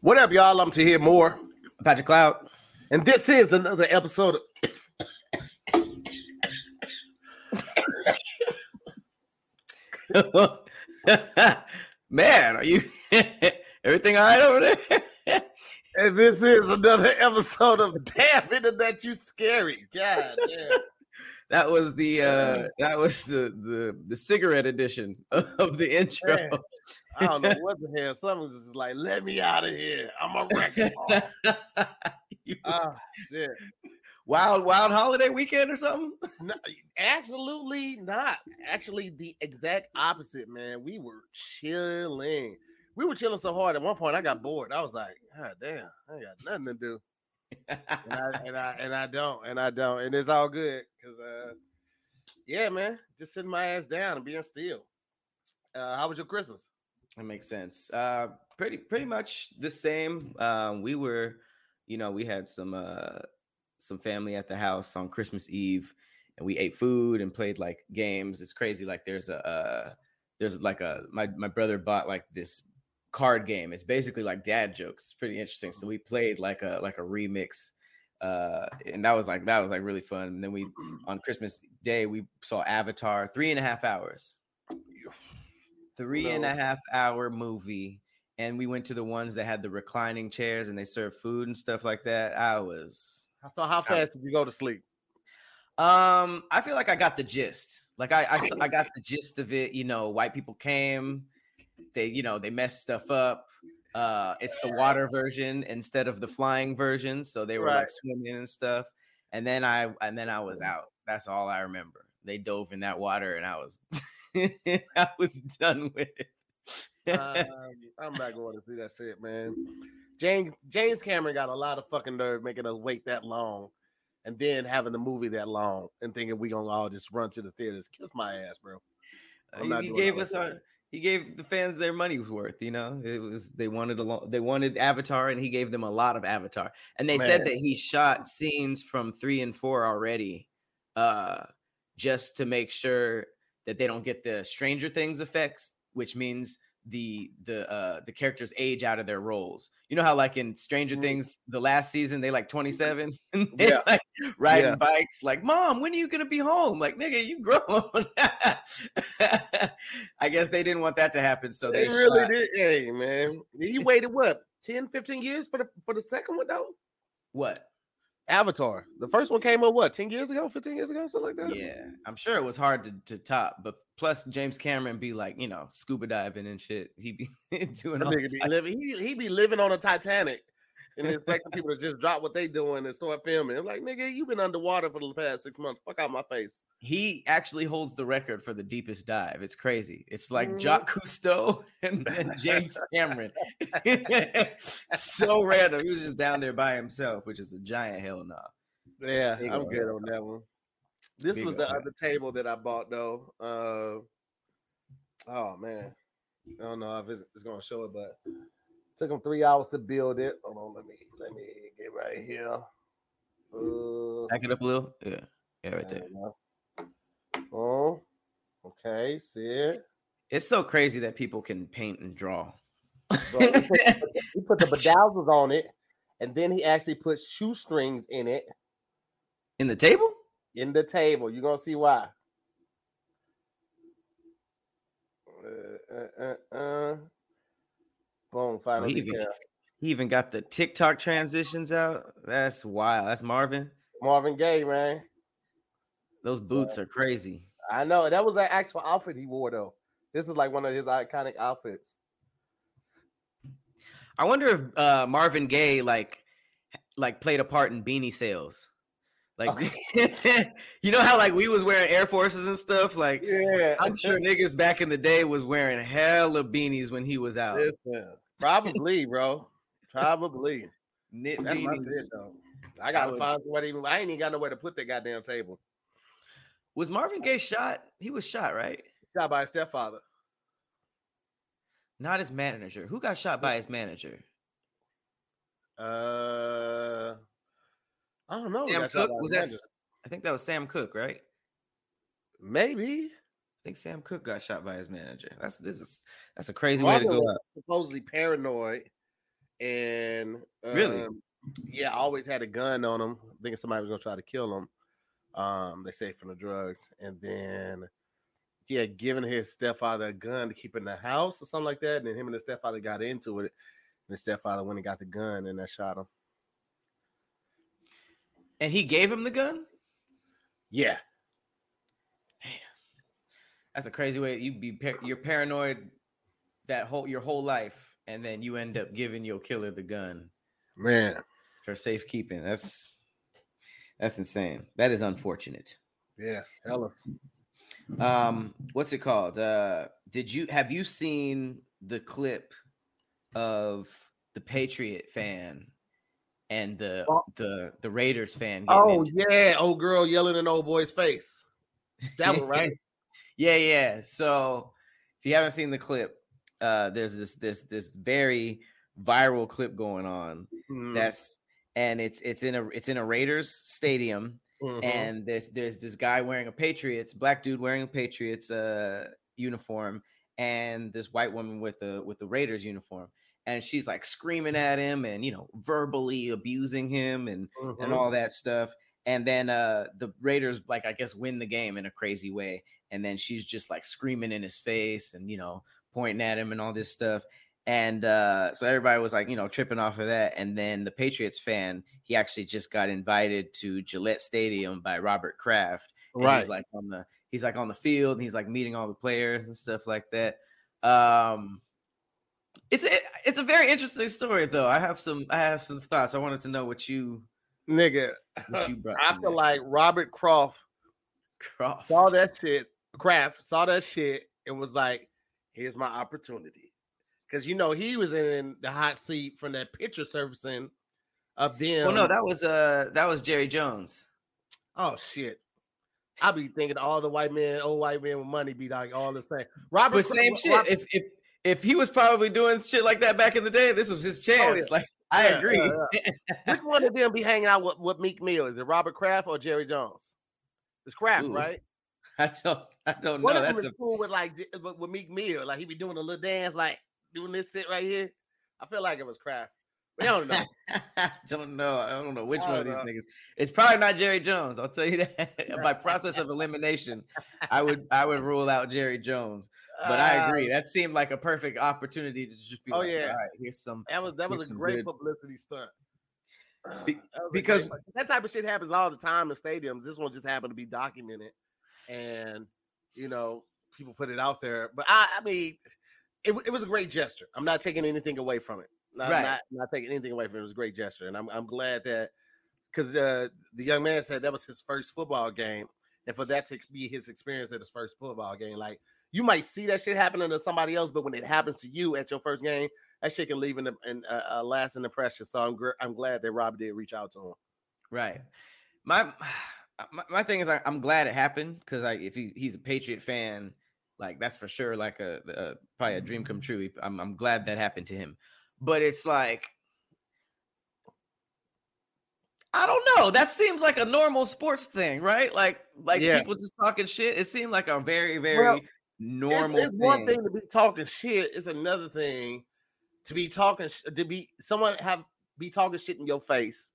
What up, y'all? I'm Tahir Moore. Patrick Cloud. And this is another episode of. Man, are you everything all right over there? and this is another episode of Damn Internet You Scary. God damn. that was the uh that was the the the cigarette edition of the intro. Man, I don't know what the hell. Someone was just like, let me out of here. I'm a wrecking ball. You- oh shit. wild wild holiday weekend or something? No, absolutely not. Actually, the exact opposite, man. We were chilling. We were chilling so hard at one point I got bored. I was like, God damn, I ain't got nothing to do. And I and I and I don't, and I don't, and it's all good because uh yeah, man, just sitting my ass down and being still. Uh how was your Christmas? That makes sense. Uh, pretty pretty much the same. Um, we were, you know, we had some uh, some family at the house on Christmas Eve, and we ate food and played like games. It's crazy. Like there's a uh, there's like a my my brother bought like this card game. It's basically like dad jokes. It's pretty interesting. So we played like a like a remix. Uh, and that was like that was like really fun. And then we on Christmas Day we saw Avatar three and a half hours three and a half hour movie and we went to the ones that had the reclining chairs and they served food and stuff like that. I was So how fast did you go to sleep? um i feel like i got the gist. Like I, I, I got the gist of it you know white people came they you know they messed stuff up uh it's the water version instead of the flying version so they were Right. like swimming and stuff and then i and then i was out. That's all i remember. They dove in that water and i was i was done with it Um, I'm not going to see that shit, man. James James Cameron got a lot of fucking nerve making us wait that long, and then having the movie that long, and thinking we gonna all just run to the theaters. Kiss my ass, bro. I'm he, he gave us our he gave the fans their money's worth you know it was they wanted a lot they wanted avatar and he gave them a lot of avatar and they said that he shot scenes from three and four already uh just to make sure that they don't get the stranger things effects which means the the uh the characters age out of their roles you know how like in stranger Mhm. things the last season they like 27 and they Yeah. like riding Yeah. bikes like mom when are you gonna be home like nigga you grown i guess they didn't want that to happen so They they, really shot- did. Hey, man, he waited what 10, 15 years for the for the second one though. what Avatar. The first one came up what ten years ago, fifteen years ago, something like that. yeah i'm sure it was hard to, to top but plus james cameron be like you know scuba diving and shit he be doing all be living. He, he be living on a Titanic and expecting people to just drop what they doing and start filming. I'm like, nigga, you've been underwater for the past six months. Fuck out my face. he actually holds the record for the deepest dive. It's crazy. It's like Mhm. Jacques Cousteau and, and James Cameron. so random. He was just down there by himself, which is a giant hell no. Yeah, Big I'm ol' good on that one. This Big was the head. other table that I bought though. Uh, oh man, I don't know if it's, it's gonna show it, but took them three hours to build it. Hold on, let me let me get right here. Uh, Back it up a little. Yeah. Yeah, right there. there. Oh, okay, see it. It's so crazy that people can paint and draw. Bro, he, put, he put the bedazzles on it, and then he actually put shoestrings in it In the table? in the table. You're gonna see why. Uh, uh, uh, uh. Boom, final he even- He even got the TikTok transitions out. That's wild. That's Marvin. Marvin Gaye, man. Those boots are crazy. I know that was an actual outfit he wore though. This is like one of his iconic outfits. I wonder if uh, Marvin Gaye like like played a part in beanie sales. Like you know how like we was wearing Air Forces and stuff? Like Yeah, I'm sure niggas back in the day was wearing hella beanies when he was out. Listen, probably, bro. Probably. Knit That's beanies. bid, though. I gotta would- find even. I ain't even got nowhere to put that goddamn table. Was Marvin Gaye shot? He was shot, right? Shot by his stepfather. Not his manager. Who got shot by his manager? Uh, I don't know. Sam got shot Cooke? by Was that? I think that was Sam Cooke, right? maybe? I think Sam Cooke got shot by his manager. That's this is that's a crazy way to go out. Supposedly paranoid, and Really? um, yeah, always had a gun on him, thinking somebody was gonna try to kill him. Um, they say from the drugs, and then he had given his stepfather a gun to keep in the house or something like that. And then him and his stepfather got into it, and his stepfather went and got the gun and that shot him. And he gave him the gun. Yeah, Damn. That's a crazy way. You be par- you're paranoid that whole your whole life, and then you end up giving your killer the gun man. for safekeeping. That's that's insane. That is unfortunate. Yeah, hella. Um, what's it called? Uh, did you have you seen the clip of the Patriot fan and the Oh. the the Raiders fan? Oh into- yeah, old girl yelling in old boy's face. That one, right? yeah, yeah. So if you haven't seen the clip, uh, there's this this this very viral clip going on. Mhm, That's and it's it's in a it's in a Raiders stadium, mhm. and there's there's this guy wearing a Patriots black dude wearing a Patriots uh uniform, and this white woman with a with the Raiders uniform, and she's like screaming at him and you know verbally abusing him and and Mhm. all that stuff. And then uh the Raiders like I guess win the game in a crazy way. And then she's just like screaming in his face and you know pointing at him and all this stuff. And uh so everybody was like, you know, tripping off of that. And then the Patriots fan, he actually just got invited to Gillette Stadium by Robert Kraft. And right. he's like on the he's like on the field and he's like meeting all the players and stuff like that. Um it's a, it's a very interesting story though. I have some I have some thoughts. I wanted to know what you Nigga, what you brought. I feel like Robert Croft Croft. saw that shit, Kraft saw that shit, and was like, "Here's my opportunity," because you know he was in the hot seat from that picture servicing of them. Well, no, that was uh that was Jerry Jones. oh shit. I be thinking all the white men, old white men with money, be like all the same. Robert, But same Ro- shit. Robert- If if if he was probably doing shit like that back in the day, this was his oh, chance. Like I Yeah, agree. yeah, which one of them be hanging out with, with Meek Mill? Is it Robert Kraft or Jerry Jones? It's Kraft, Ooh, right? I don't I don't One know. That's a cool with like with, with Meek Mill, like he be doing a little dance, like doing this shit right here. I feel like it was Kraft. We don't know. I don't know. I don't know which I one of these know. niggas. It's probably not Jerry Jones. I'll tell you that. By process of elimination, I would I would rule out Jerry Jones. But I Uh, agree. That seemed like a perfect opportunity to just be Oh, like, yeah. all right, here's some That was that was a great good- publicity stunt. Be- great because- that type of shit happens all the time in stadiums. This one just happened to be documented, and you know people put it out there. But I, I mean, it, it was a great gesture. I'm not taking anything away from it. I'm Right. not not taking anything away from it. It was a great gesture, and I'm I'm glad that because uh, the young man said that was his first football game, and for that to be his experience at his first football game, like you might see that shit happening to somebody else, but when it happens to you at your first game, that shit can leave an, an, a, a lasting impression. So I'm gr- I'm glad that Rob did reach out to him. Right. My my, my thing is, I, I'm glad it happened because like if he, he's a Patriot fan, like that's for sure like a, a probably a dream come true. I'm I'm glad that happened to him, but it's like I don't know. That seems like a normal sports thing, right? Like like Yeah. people just talking shit. It seemed like a very very Well, normal. It's, it's one thing. thing to be talking shit. It's another thing to be talking to be someone have be talking shit in your face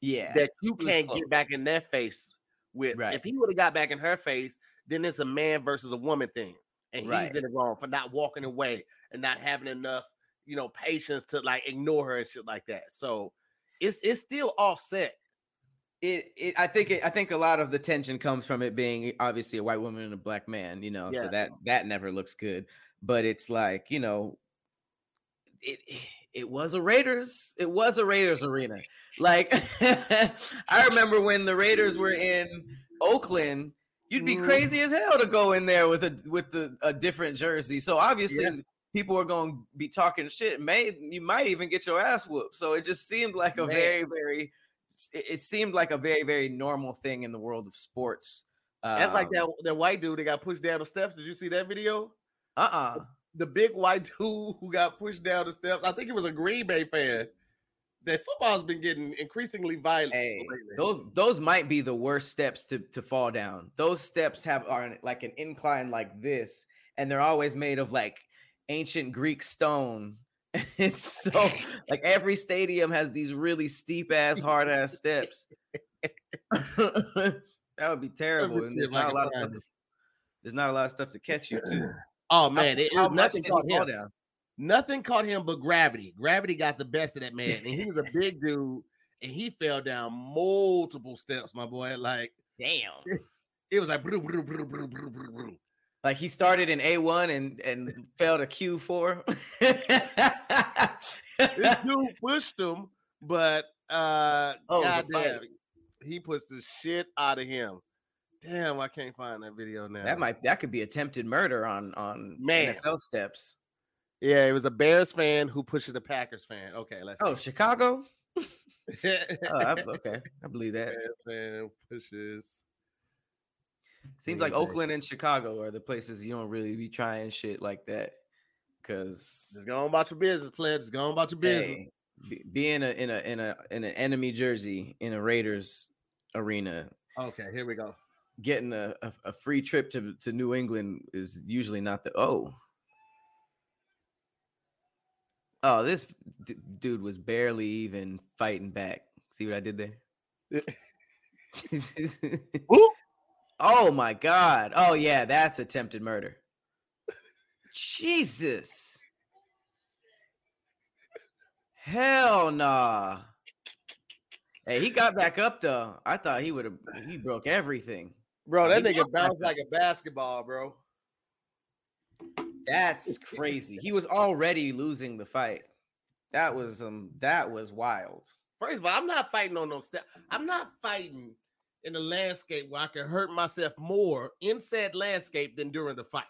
Yeah. that you can't get back in their face with. Right. If he would have got back in her face, then it's a man versus a woman thing, and Right. he's in the wrong for not walking away and not having enough, you know, patience to like ignore her and shit like that. So it's it's still offset. it, it I think it, I think a lot of the tension comes from it being obviously a white woman and a black man, you know, Yeah. so that that never looks good. But it's like, you know, it it was a Raiders, it was a Raiders arena. Like I remember when the Raiders were in Oakland, you'd be Mhm. crazy as hell to go in there with a with the, a different jersey. So obviously Yeah. People are going to be talking shit. May you might even get your ass whooped. So it just seemed like a Man. very, very. It, seemed like a very, very normal thing in the world of sports. That's like Um, that that white dude that got pushed down the steps. Did you see that video? Uh-uh. The big white dude who got pushed down the steps. I think it was a Green Bay fan. That football's been getting increasingly violent. Hey, those those might be the worst steps to to fall down. Those steps have are like an incline like this, and they're always made of like ancient Greek stone. It's so like every stadium has these really steep ass, hard ass steps. that would be terrible. And see there's if not a lot of stuff. To, there's not a lot of stuff to catch you too. oh man, it, it How was much nothing caught him. down? Nothing caught him but gravity. Gravity got the best of that man, and he was a big dude, and he fell down multiple steps. My boy, like Damn. it was like. Like he started in A1 and and fell to Q4. this dude pushed him, but uh Oh, goddamn, he puts the shit out of him. Damn, I can't find that video now. That might that could be attempted murder on on Man. NFL steps. yeah, it was a Bears fan who pushes a Packers fan. Okay, let's Oh, Chicago. Oh, I, okay, I believe that. Bears fan pushes. Seems like. Oakland and Chicago are the places you don't really be trying shit like that. Cause Just go on about your business, players. Just go on about your business. hey, be, being a in a in a in an enemy jersey in a Raiders arena, Okay, here we go. getting a, a, a free trip to, to New England is usually not the oh. Oh, this d- dude was barely even fighting back. See what I did there? Whoop. Oh my god. Oh yeah, that's attempted murder. Jesus. Hell nah. Hey, he got back up though. I thought he would have he broke everything. Bro, that he nigga bounced like a basketball, bro. That's crazy. He was already losing the fight. That was um that was wild. First of all, I'm not fighting on no step. I'm not fighting in a landscape where I can hurt myself more in said landscape than during the fight.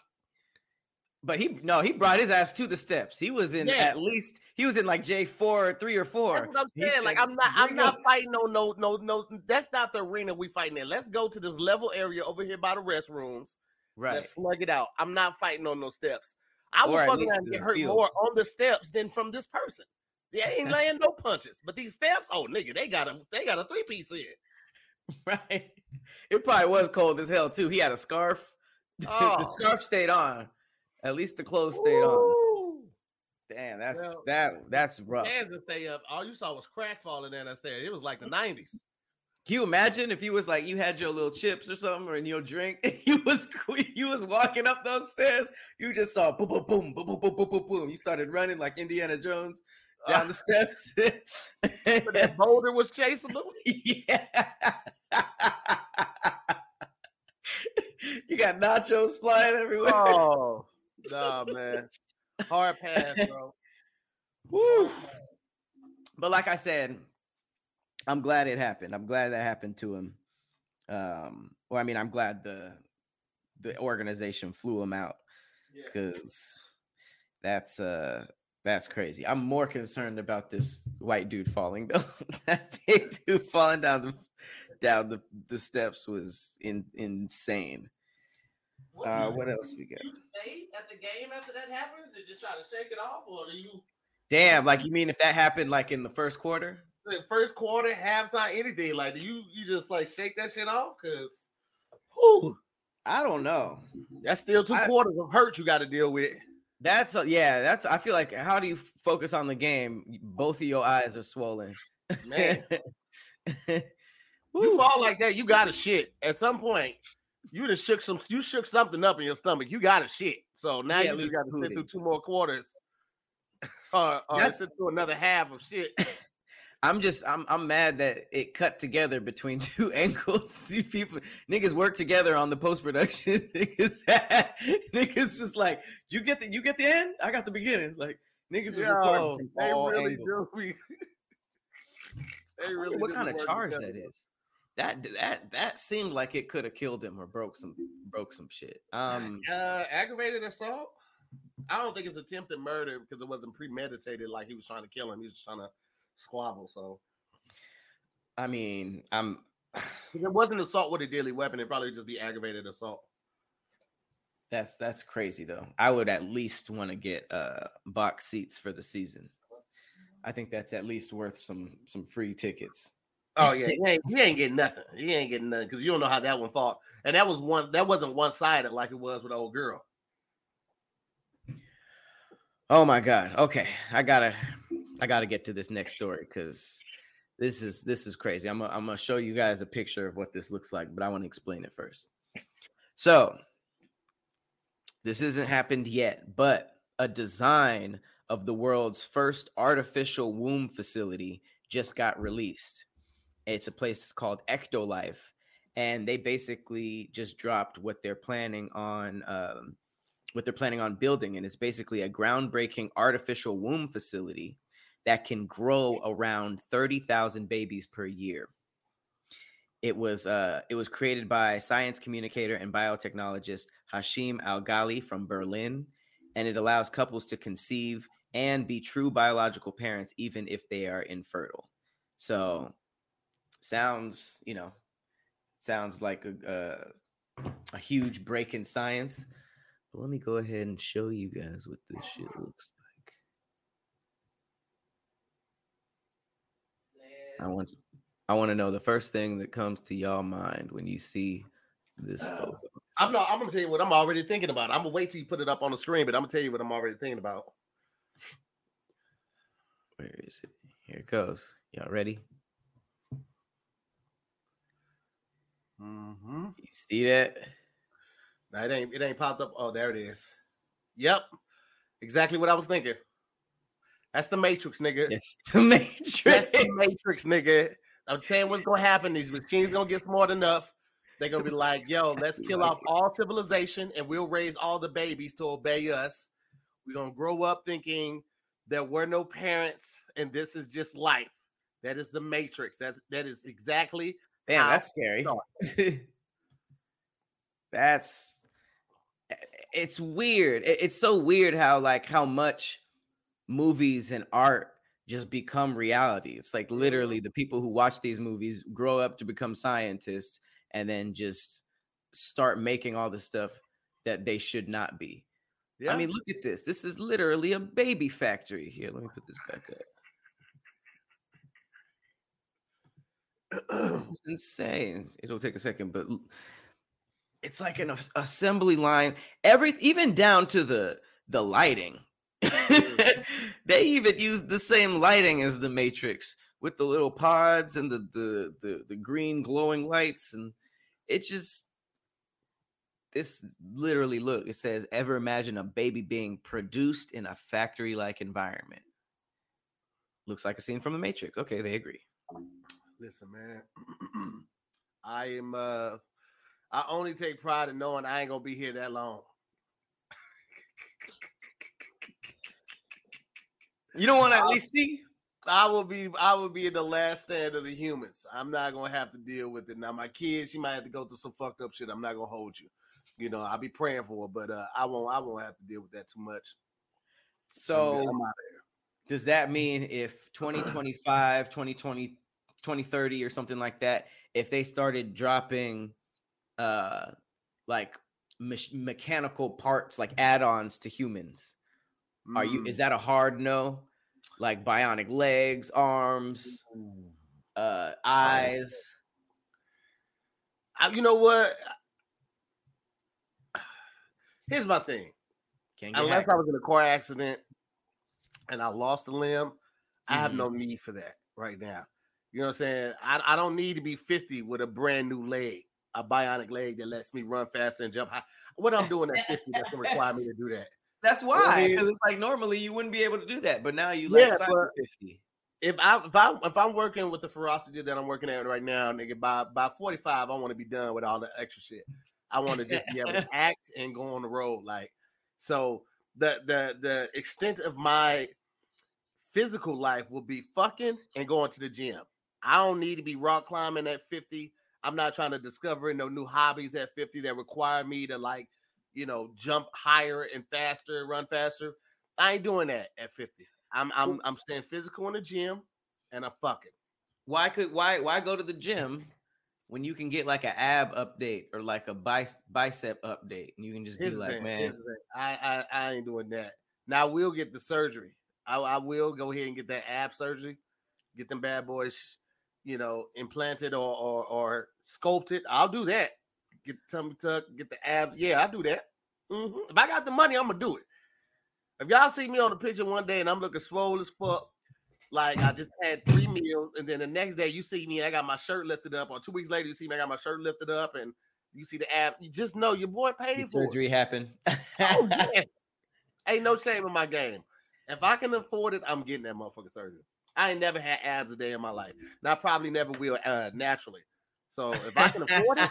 But he no, he brought his ass to the steps. He was in Yeah. at least he was in like J four, three or four. That's what I'm saying. Like I'm not, I'm not fighting no, no, no, no. That's not the arena we fighting in. Let's go to this level area over here by the restrooms. right. Let's slug it out. I'm not fighting on no steps. I Or at fuck least around and to get hurt field. more on the steps than from this person. They ain't laying no punches, but these steps, oh nigga, they got a, they got a three piece in. Right. It probably was cold as hell too. He had a scarf. Oh. the scarf stayed on. At least the clothes stayed on. Damn, that's Well, that that's rough. Hands to stay up. All you saw was crack falling down that stairs. It was like the 90s. Can you imagine if you was like you had your little chips or something or in your drink, and you was you was walking up those stairs, you just saw boom boom boom boom boom boom boom boom boom. You started running like Indiana Jones down the steps. But that boulder was chasing them. yeah. you got nachos flying everywhere. Oh, nah, man. Hard pass, bro. Woo. But like I said, I'm glad it happened. I'm glad that happened to him. Um, or I mean, I'm glad the the organization flew him out Yeah. because that's uh that's crazy. I'm more concerned about this white dude falling though. that big dude falling down the down the, the steps was in, insane. Uh, what else we got? You stay at the game after that happens and just try to shake it off, or do you Damn, like you mean if that happened like in the first quarter? the first quarter, halftime, anything like do you you just like shake that shit off? Cause whew, I don't know. that's still two I- quarters of hurt you got to deal with. That's a, yeah. That's I feel like how do you focus on the game? Both of your eyes are swollen. Man, you fall like that, you got to shit. At some point, you just shook some, you shook something up in your stomach. You got to shit. So now Yeah, you just got to sit through two more quarters, or, or That's- sit through another half of shit. I'm just I'm I'm mad that it cut together between two angles. See people niggas work together on the post production. niggas niggas was like, you get the you get the end. I got the beginning. Like niggas was Yo, recording from they all really angles. do. We, they I wonder really what kind of charge together. that is. That that that seemed like it could have killed him or broke some broke some shit. Um, Uh, aggravated assault. I don't think it's attempted murder because it wasn't premeditated. Like he was trying to kill him. He was just trying to squabble. So I mean, I'm. if it wasn't assault with a deadly weapon, it'd probably just be aggravated assault. That's that's crazy though. I would at least want to get uh box seats for the season. I think that's at least worth some some free tickets. Oh yeah, he ain't, he ain't getting nothing. He ain't getting nothing because you don't know how that one fought. And that was one that wasn't one sided like it was with the old girl. Oh my god. Okay, I gotta I gotta get to this next story because this is this is crazy. I'm gonna, I'm gonna show you guys a picture of what this looks like, but I want to explain it first. So this hasn't happened yet, but a design of the world's first artificial womb facility just got released. It's a place called Ectolife, and they basically just dropped what they're planning on, um, what they're planning on building, and it's basically a groundbreaking artificial womb facility that can grow around thirty thousand babies per year. It was uh, it was created by science communicator and biotechnologist Hashem Al-Ghaili from Berlin, and it allows couples to conceive and be true biological parents even if they are infertile. So, sounds you know, sounds like a a, a huge break in science. But let me go ahead and show you guys what this shit looks I want I want to know the first thing that comes to y'all mind when you see this photo. I'm not. I'm gonna tell you what I'm already thinking about. I'm gonna wait till you put it up on the screen, but I'm gonna tell you what I'm already thinking about. Where is it? Here it goes. Y'all ready? Mm-hmm. You see that? No, it ain't. It ain't popped up. Oh, there it is. Yep, exactly what I was thinking. That's the Matrix, nigga. It's the Matrix. That's the Matrix, nigga. I'm telling you what's gonna happen. These machines gonna get smart enough. They're gonna be like, "Yo, let's kill off all civilization, and we'll raise all the babies to obey us." We're gonna grow up thinking there were no parents, and this is just life. That is the Matrix. That's that is exactly. Damn, that's scary. that's eh, it's weird. It's so weird how like how much movies and art just become reality. It's like literally the people who watch these movies grow up to become scientists and then just start making all the stuff that they should not be. Yeah. I mean, look at this. This is literally a baby factory. Here, let me put this back up. This is insane. It'll take a second, but it's like an assembly line. Every even down to the the lighting. they even used the same lighting as the Matrix with the little pods and the the the, the green glowing lights, and it just this literally look. It says, "Ever imagine a baby being produced in a factory like environment?" Looks like a scene from the Matrix. Okay, they agree. Listen, man. I am uh I only take pride in knowing I ain't gonna be here that long. You don't want to at least see. I will be I will be in the last stand of the humans. I'm not gonna have to deal with it. Now my kids, she might have to go through some fucked up shit. I'm not gonna hold you. You know, I'll be praying for her, but uh I won't I won't have to deal with that too much. So does that mean if 2025 2020 2030 or something like that if they started dropping uh like mech- mechanical parts like add-ons to humans are you Mm. is that a hard no like bionic legs arms uh eyes I- you know what? Here's my thing. Unless hacked. I was in a car accident and I lost a limb, I have no need for that right now. You know what I'm saying? I, I don't need to be 50 with a brand new leg, a bionic leg that lets me run faster and jump high. What I'm doing at 50 that's gonna require me to do that. That's Well, I why mean- it's like normally you wouldn't be able to do that but now you like Yeah, cyber 50 If I if I if I'm working with the ferocity that I'm working at right now, nigga, by by 45, I want to be done with all the extra shit. I want to just be able to act and go on the road. Like so the the the extent of my physical life will be fucking and going to the gym. I don't need to be rock climbing at 50. I'm not trying to discover no new hobbies at 50 that require me to like, you know, jump higher and faster, run faster. I ain't doing that at 50. I'm I'm I'm staying physical in the gym and I'm fucking. Why could why why go to the gym when you can get like an ab update or like a bice, bicep update and you can just Here's be like, thing, man, here's the thing. I, I I ain't doing that. Now I will get the surgery. I, I will go ahead and get that ab surgery, get them bad boys, you know, implanted or or, or sculpted. I'll do that. Get the tummy tuck, get the abs. Yeah, I'll do that. Mhm. If I got the money, I'm gonna do it. If y'all see me on the picture one day and I'm looking swole as fuck, like I just had three meals, and then the next day you see me and I got my shirt lifted up, or two weeks later you see me, I got my shirt lifted up, and you see the ab. You just know your boy paid for it. surgery happen. Oh, yeah. Ain't no shame in my game. If I can afford it, I'm getting that motherfucking surgery. I ain't never had abs a day in my life. And I probably never will uh, naturally. So if I can afford it,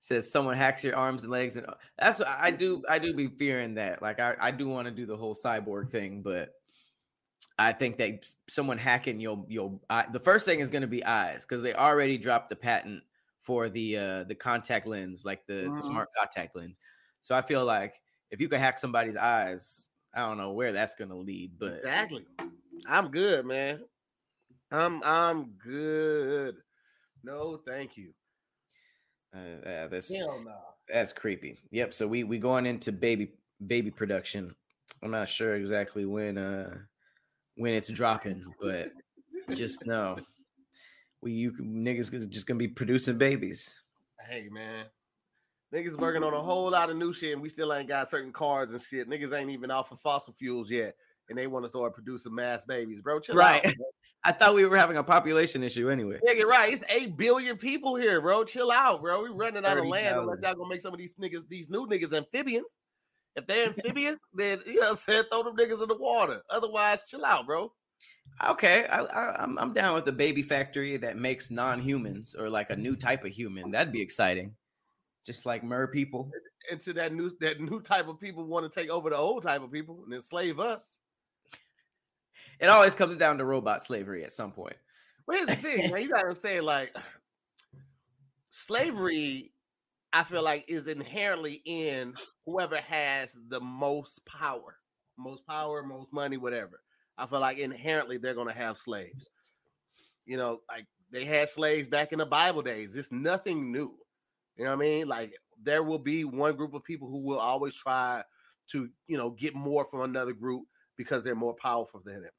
says someone hacks your arms and legs and uh, that's what I do I do be fearing that like I, I do want to do the whole cyborg thing but I think that someone hacking your your eye, the first thing is going to be eyes because they already dropped the patent for the uh the contact lens like the, the Mhm. smart contact lens so I feel like if you can hack somebody's eyes I don't know where that's going to lead but exactly. I'm good, man. I'm I'm good. No, thank you. Uh, yeah, that's Hell no. That's creepy. Yep. So we we going into baby baby production. I'm not sure exactly when uh when it's dropping, but just know we you can- niggas just gonna be producing babies. Hey man. Niggas working on a whole lot of new shit, and we still ain't got certain cars and shit. Niggas ain't even off of fossil fuels yet, and they want to start producing mass babies, bro. Chill Right. out. I thought we were having a population issue anyway. Yeah, you're right. It's eight billion people here, bro. Chill out, bro. We running out of land 30,000. unless y'all gonna make some of these niggas, these new niggas, amphibians. If they're amphibians, then you know, what I'm throw them niggas in the water. Otherwise, chill out, bro. Okay, I, I, I'm I'm down with the baby factory that makes non-humans or like a new type of human. That'd be exciting. Just like mer people. Into that new that new type of people want to take over the old type of people and enslave us. It always comes down to robot slavery at some point. But here's the thing, man. You gotta say like slavery. I feel like is inherently in whoever has the most power, most power, most money, whatever. I feel like inherently they're gonna have slaves. You know, like they had slaves back in the Bible days. It's nothing new. You know what I mean? Like there will be one group of people who will always try to, you know, get more from another group because they're more powerful than them.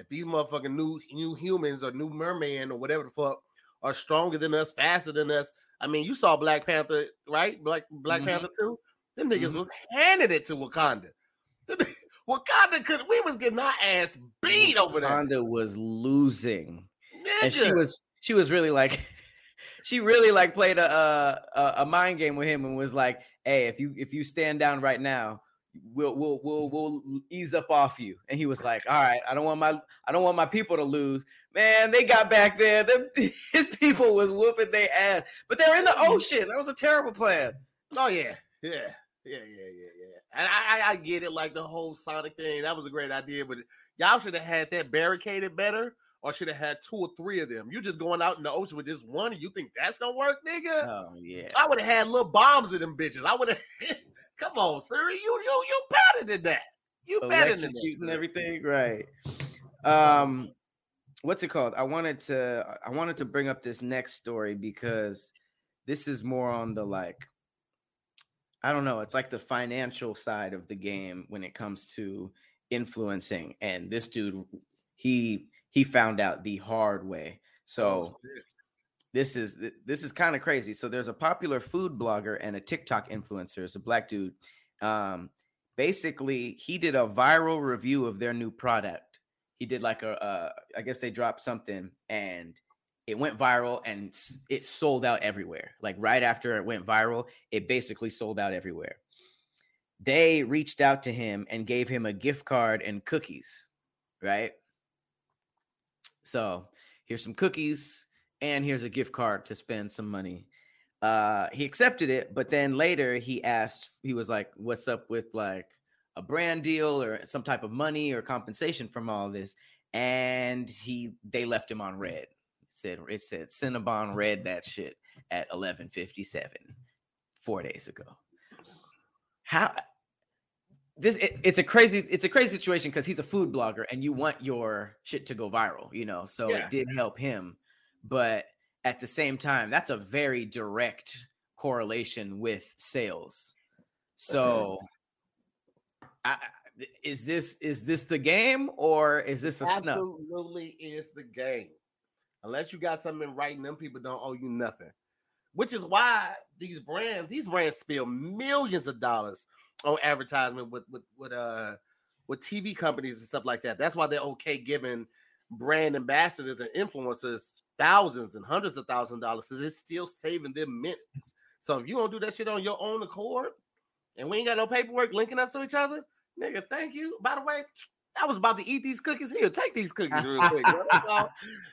If these motherfucking new new humans or new merman or whatever the fuck are stronger than us, faster than us. I mean, you saw Black Panther, right? Black Black Mhm. Panther too. Them niggas Mhm. was handing it to Wakanda. Wakanda could we was getting our ass beat over there. Wakanda was losing. and she was she was really like she really like played a, a a mind game with him and was like hey if you if you stand down right now we'll we'll we'll we'll ease up off you and he was like all right i don't want my i don't want my people to lose man they got back there them, his people was whooping their ass but they're in the ocean that was a terrible plan Oh yeah, yeah, yeah, yeah, yeah, yeah. And I, I, I get it, like the whole Sonic thing. That was a great idea, but y'all should have had that barricaded better, or should have had two or three of them. You just going out in the ocean with just one, and you think that's gonna work, nigga? oh yeah I would have had little bombs in them bitches. I would have. Come on, sir. You you you better than that. You better than that. everything right um what's it called i wanted to i wanted to bring up this next story because this is more on the like i don't know it's like the financial side of the game when it comes to influencing and this dude he he found out the hard way so Oh. This is this is kind of crazy. So there's a popular food blogger and a TikTok influencer. It's a black dude. Um, basically, he did a viral review of their new product. He did like a, uh, I guess they dropped something and it went viral and it sold out everywhere. Like right after it went viral, it basically sold out everywhere. They reached out to him and gave him a gift card and cookies, right? So here's some cookies and here's a gift card to spend some money. Uh, he accepted it, but then later he asked, he was like, "What's up with like a brand deal or some type of money or compensation from all this?" And he, they left him on red. It said it said Cinnabon read that shit at eleven fifty seven. four days ago. How this it, it's a crazy it's a crazy situation because he's a food blogger and you want your shit to go viral, you know. So Yeah. it did help him, but at the same time, that's a very direct correlation with sales. So, I, is this is this the game or is this a snub? Absolutely is the game. Unless you got something in writing, them people don't owe you nothing. Which is why these brands, these brands spill millions of dollars on advertisement with with with uh with TV companies and stuff like that. That's why they're okay giving brand ambassadors and influencers thousands and hundreds of thousands of dollars because it's still saving them minutes. So if you don't do that shit on your own accord and we ain't got no paperwork linking us to each other, nigga, thank you. By the way, I was about to eat these cookies. Here, take these cookies real quick. That's, all,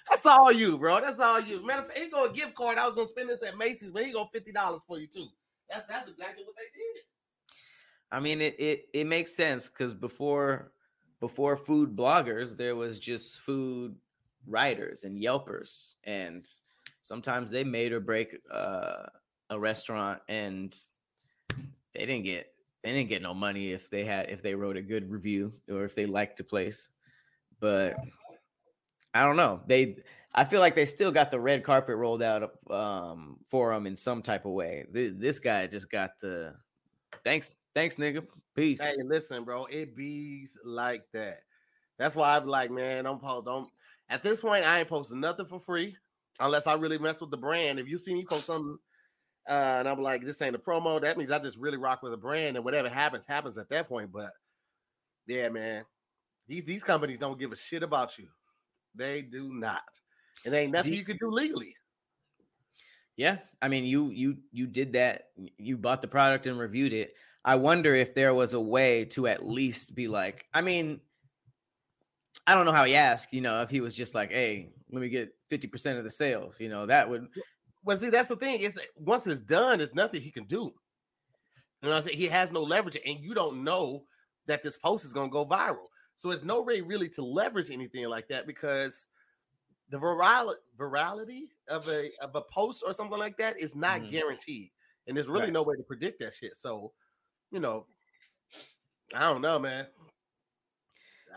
that's all you, bro. That's all you. Matter of fact, he go a gift card. I was gonna spend this at Macy's, but he go fifty dollars for you too. That's that's exactly what they did. I mean, it it it makes sense because before before food bloggers, there was just food writers and Yelpers, and sometimes they made or break uh, a restaurant, and they didn't get they didn't get no money if they had if they wrote a good review or if they liked the place. But I don't know. They I feel like they still got the red carpet rolled out um, for them in some type of way. Th- This guy just got the thanks, thanks, nigga. Peace. Hey, listen, bro, it bees like that. That's why I'm like, man, don't. Don't at this point, I ain't posting nothing for free unless I really mess with the brand. If you see me post something uh, and I'm like, this ain't a promo, that means I just really rock with the brand, and whatever happens, happens at that point. But yeah, man, these these companies don't give a shit about you. They do not, and ain't nothing you can do legally. Yeah, I mean, you you you did that. You bought the product and reviewed it. I wonder if there was a way to at least be like, I mean, I don't know how he asked. You know, if he was just like, "Hey, let me get fifty percent of the sales," you know, that would. Well, see, that's the thing. Is once it's done, there's nothing he can do. You know I'm saying? He has no leverage, and you don't know that this post is gonna go viral. So it's no way really to leverage anything like that because the viral virality of a of a post or something like that is not Mhm. guaranteed. And there's really Right. no way to predict that shit. So, you know, I don't know, man.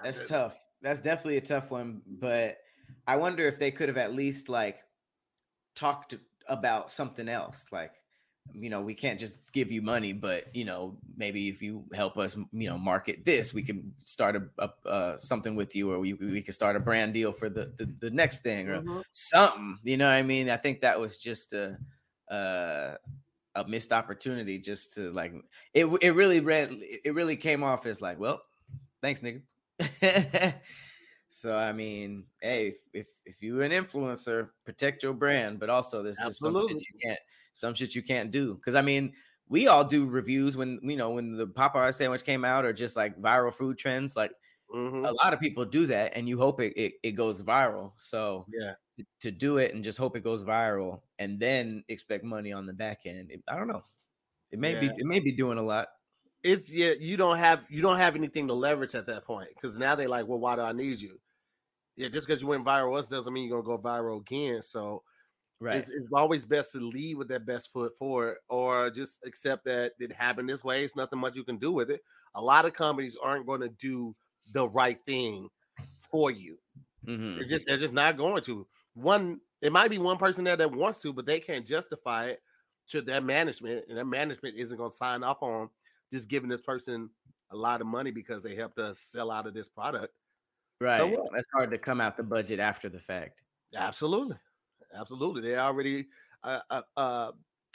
That's tough. That's definitely a tough one. But I wonder if they could have at least like talked about something else. Like, you know, we can't just give you money, but you know, maybe if you help us, you know, market this, we can start a, a uh, something with you, or we we could start a brand deal for the the, the next thing, or Mhm. something. You know what I mean? I think that was just a uh, a missed opportunity just to like it. It really read. It really came off as like, well, thanks, nigga. so I mean, hey, if, if if you're an influencer, protect your brand, but also there's just some shit you can't some shit you can't do. Because I mean, we all do reviews when you know when the Popeye sandwich came out, or just like viral food trends. Like Mhm. a lot of people do that, and you hope it it, it goes viral. So Yeah. to, to do it and just hope it goes viral, and then expect money on the back end. it- I don't know. It may be it may be doing a lot. It's yeah, you don't have you don't have anything to leverage at that point because now they like, well, why do I need you? Yeah, just because you went viral once doesn't mean you're gonna go viral again. So Right. it's, it's always best to lead with that best foot forward, or just accept that it happened this way. It's nothing much you can do with it. A lot of companies aren't going to do the right thing for you. Mhm. It's just they're just not going to. One, it might be one person there that wants to, but they can't justify it to their management, and their management isn't going to sign off on just giving this person a lot of money because they helped us sell out of this product. Right. what? That's hard to come out the budget after the fact. Absolutely, absolutely. They already uh, uh, uh,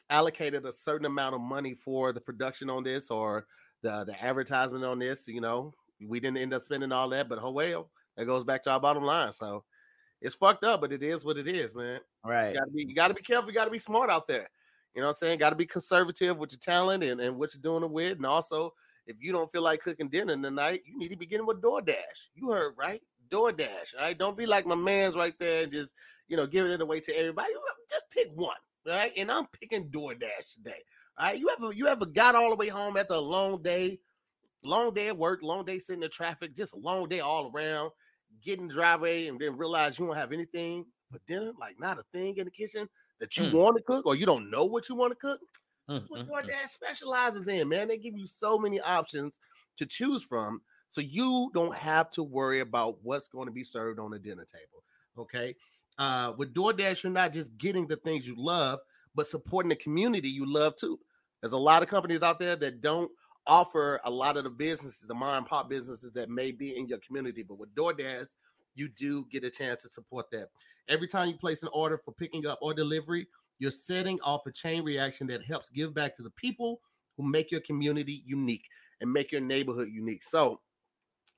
allocated a certain amount of money for the production on this or the the advertisement on this. You know, we didn't end up spending all that, but oh well, that goes back to our bottom line. So it's fucked up, but it is what it is, man. Right. You gotta be you gotta be careful, you gotta be smart out there. You know what I'm saying? Gotta be conservative with your talent and, and what you're doing it with. And also, if you don't feel like cooking dinner tonight, you need to begin with DoorDash. You heard right? DoorDash. All right. Don't be like my man's right there and just you know giving it away to everybody. Just pick one, right? And I'm picking DoorDash today. All right. You ever you ever got all the way home after a long day, long day at work, long day sitting in traffic, just a long day all around, getting driveway, and then realize you don't have anything for dinner, like not a thing in the kitchen that you Mm. want to cook, or you don't know what you want to cook. That's what Mm, mm, mm. DoorDash specializes in, man. They give you so many options to choose from, so you don't have to worry about what's going to be served on the dinner table. Okay. Uh, with DoorDash, you're not just getting the things you love, but supporting the community you love too. There's a lot of companies out there that don't offer a lot of the businesses, the mom and pop businesses that may be in your community. But with DoorDash, you do get a chance to support that. Every time you place an order for picking up or delivery, you're setting off a chain reaction that helps give back to the people who make your community unique and make your neighborhood unique. So,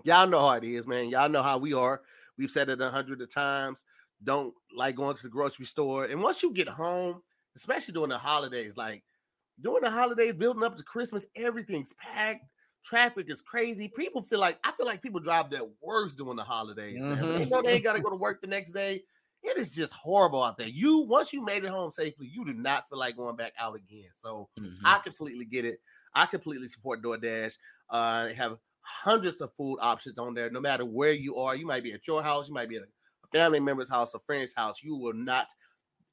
y'all know how it is, man. Y'all know how we are. We've said it a hundred of times. Don't like going to the grocery store. And once you get home, especially during the holidays, like during the holidays, building up to Christmas, everything's packed. Traffic is crazy. People feel like I feel like people drive their worst during the holidays, man. When They mm-hmm. know they ain't got to go to work the next day. It is just horrible out there. You once you made it home safely, you do not feel like going back out again. So Mhm. I completely get it. I completely support DoorDash. Uh, they have hundreds of food options on there. No matter where you are, you might be at your house, you might be at a family member's house, a friend's house. You will not,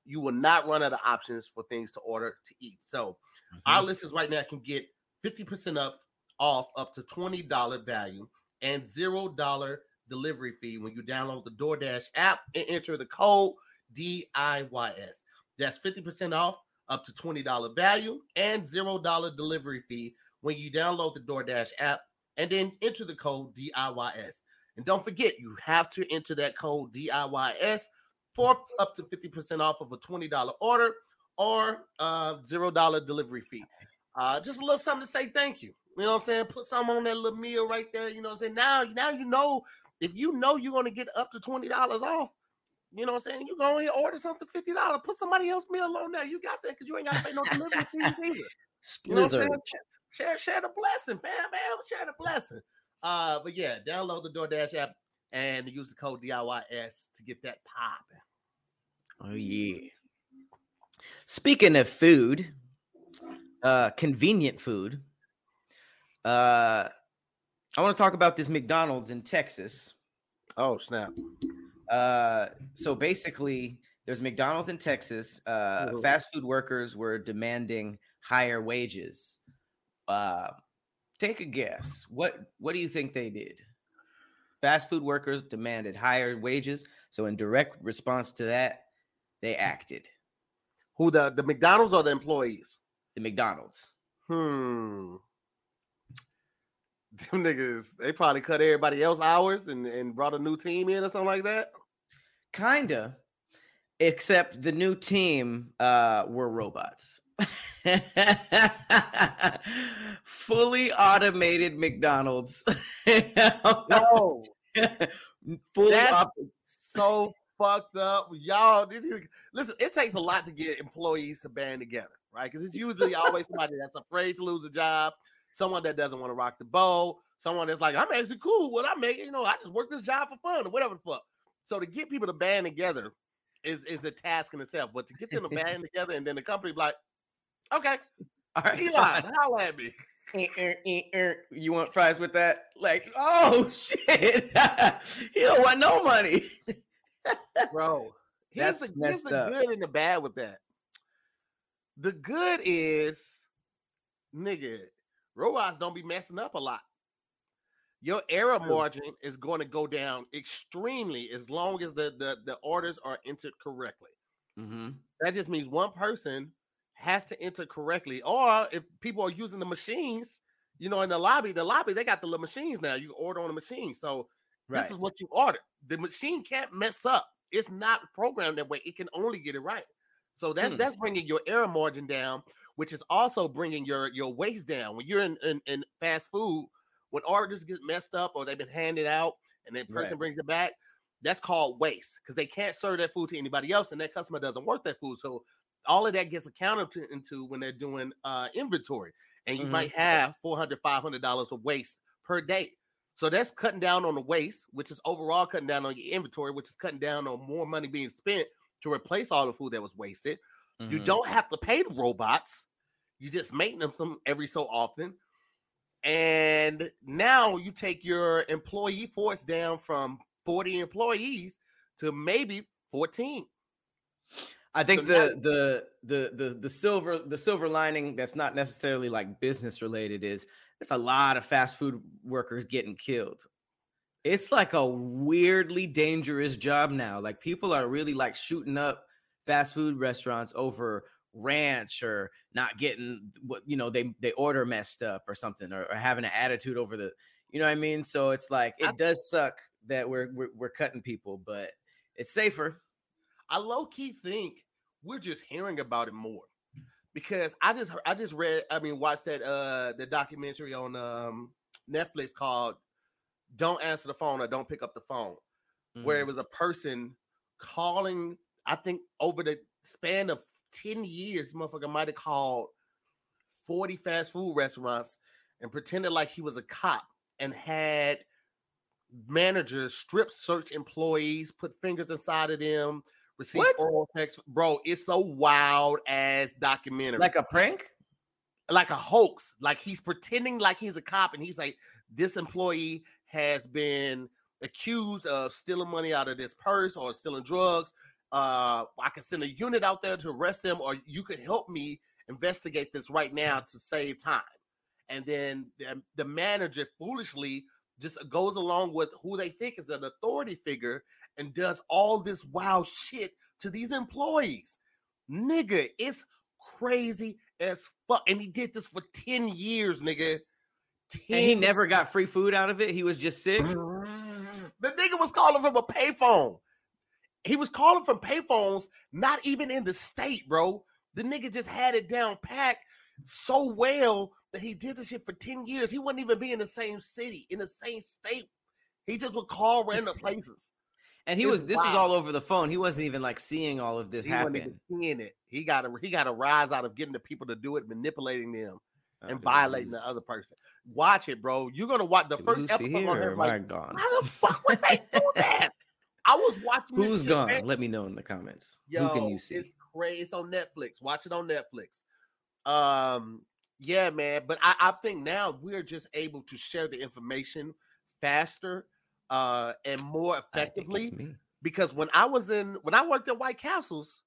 you will not run out of options for things to order to eat. So our Mhm. listeners right now can get 50% up off up to $20 value and zero dollar delivery fee when you download the DoorDash app and enter the code DIYS. That's 50% off up to $20 value and zero dollar delivery fee when you download the DoorDash app and then enter the code DIYS. And don't forget, you have to enter that code DIYS for up to 50% off of a $20 order or uh zero dollar delivery fee. Uh just a little something to say thank you. You know what I'm saying? Put some on that little meal right there. You know what I'm saying? Now, now you know if you know you're gonna get up to $20 off, you know what I'm saying? You go ahead and order something $50. Put somebody else meal on there. You got that because you ain't gotta pay no delivery fees either. You know what I'm saying? Share, share the blessing, fam, man. Share the blessing. Uh, but yeah, download the DoorDash app and use the code DIYS to get that popping. Oh yeah. Speaking of food, uh convenient food. Uh I want to talk about this McDonald's in Texas. Oh snap! Uh so basically there's McDonald's in Texas. Uh fast food workers were demanding higher wages. Uh take a guess. What what do you think they did? Fast food workers demanded higher wages. So in direct response to that, they acted. Who the the McDonald's or the employees? The McDonald's. Hmm. Them niggas, they probably cut everybody else hours and, and brought a new team in or something like that. Kinda. Except the new team uh were robots. Fully automated McDonald's. No, Fully That's- op- so fucked up, y'all. This is, listen, it takes a lot to get employees to band together, right? Because it's usually always somebody that's afraid to lose a job, someone that doesn't want to rock the boat, someone that's like, I'm actually cool. What I make, you know, I just work this job for fun or whatever the fuck. So to get people to band together is is a task in itself. But to get them to band together and then the company be like, okay, All right, Eli, fine. holla at me. Eh, eh, eh. You want fries with that? Like, oh shit. he don't want no money. bro. Here's That's the, here's the up. good and the bad with that. The good is, nigga, robots don't be messing up a lot. Your error margin is going to go down extremely as long as the, the, the orders are entered correctly. Mm-hmm. That just means one person has to enter correctly. Or if people are using the machines, you know, in the lobby, the lobby, they got the little machines now. You order on the machine. So Right. this is what you ordered. The machine can't mess up. It's not programmed that way. It can only get it right. So that's Hmm. that's bringing your error margin down, which is also bringing your your waste down. When you're in in, in fast food, when orders get messed up or they've been handed out and that person Right. brings it back, that's called waste because they can't serve that food to anybody else, and that customer doesn't want that food. So all of that gets accounted to, into when they're doing uh, inventory, and you Mhm. might have 400 500 dollars of waste per day. So that's cutting down on the waste, which is overall cutting down on your inventory, which is cutting down on more money being spent to replace all the food that was wasted. You Mhm. don't have to pay the robots. You just maintenance them every so often. And now you take your employee force down from 40 employees to maybe 14. I think So the, now- the the the the silver the silver lining that's not necessarily like business related is there's a lot of fast food workers getting killed. It's like a weirdly dangerous job now. Like people are really like shooting up fast food restaurants over ranch or not getting what you know they they order messed up or something or, or having an attitude over the you know what I mean. So it's like it does suck that we're we're, we're cutting people, but it's safer. I low key think we're just hearing about it more because I just I just read I mean watched that uh the documentary on um Netflix called "Don't Answer the Phone" or "Don't Pick Up the Phone," where Mm. it was a person calling. I think over the span of ten years, motherfucker might have called forty fast food restaurants and pretended like he was a cop and had managers strip search employees, put fingers inside of them, receive What? oral sex. Bro, it's so wild as documentary, like a prank. like a hoax. Like he's pretending like he's a cop, and he's like, this employee has been accused of stealing money out of this purse or stealing drugs. Uh, I can send a unit out there to arrest them, or you could help me investigate this right now to save time. And then the, the manager foolishly just goes along with who they think is an authority figure and does all this wild shit to these employees. Nigga, it's crazy as fuck. And he did this for 10 years, nigga. 10 And he never got free food out of it. He was just sick. the nigga was calling from a payphone. He was calling from payphones, not even in the state, bro. The nigga just had it down packed so well that he did this shit for 10 years. He wouldn't even be in the same city, in the same state. He just would call random places. And he It's was this was all over the phone. He wasn't even like seeing all of this He wasn't happen. even seeing it. He got a he got a rise out of getting the people to do it, manipulating them Oh, and violating the other person. Watch it, bro. You're gonna watch the first episode on here, or here. am I Like, gone? how the fuck would they do that? I was watching. this Who's gone? Let me know in the comments. Yo, Who can you see? It's crazy. It's on Netflix. Watch it on Netflix. Um, yeah, man. But I, I think now we're just able to share the information faster uh and more effectively because when I was in when I worked at White Castles,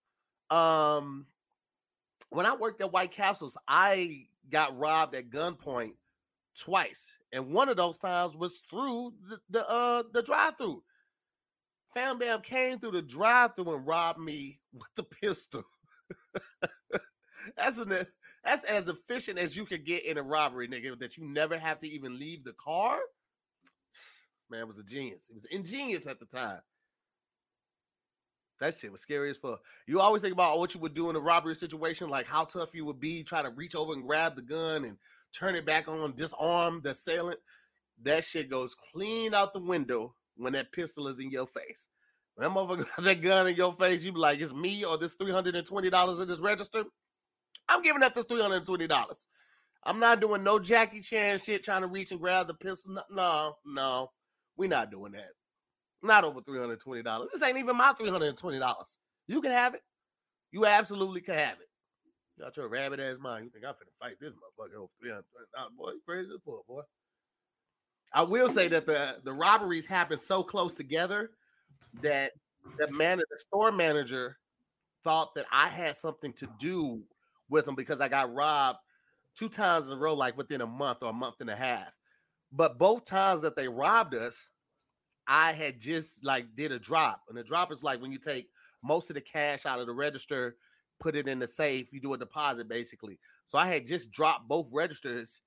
um when I worked at White Castles, I got robbed at gunpoint twice. And one of those times was through the, the uh the drive-through. Fam Bam came through the drive-through and robbed me with the pistol. that's an that's as efficient as you could get in a robbery, nigga, that you never have to even leave the car. Man was a genius. He was ingenious at the time. That shit was scary as fuck. You always think about what you would do in a robbery situation, like how tough you would be trying to reach over and grab the gun and turn it back on, disarm the assailant. That shit goes clean out the window when that pistol is in your face. When that motherfucker got that gun in your face, you be like, it's me or this $320 in this register. I'm giving up this $320. I'm not doing no Jackie Chan shit trying to reach and grab the pistol. No, no, we not doing that. Not over $320. This ain't even my $320. You can have it. You absolutely can have it. Got your rabbit ass mind. You think I'm finna fight this motherfucker over $320? Boy, you crazy as fuck, boy. I will say that the, the robberies happened so close together that the man, the store manager thought that I had something to do with them because I got robbed two times in a row, like within a month or a month and a half. But both times that they robbed us, I had just like did a drop. And a drop is like when you take most of the cash out of the register, put it in the safe, you do a deposit basically. So I had just dropped both registers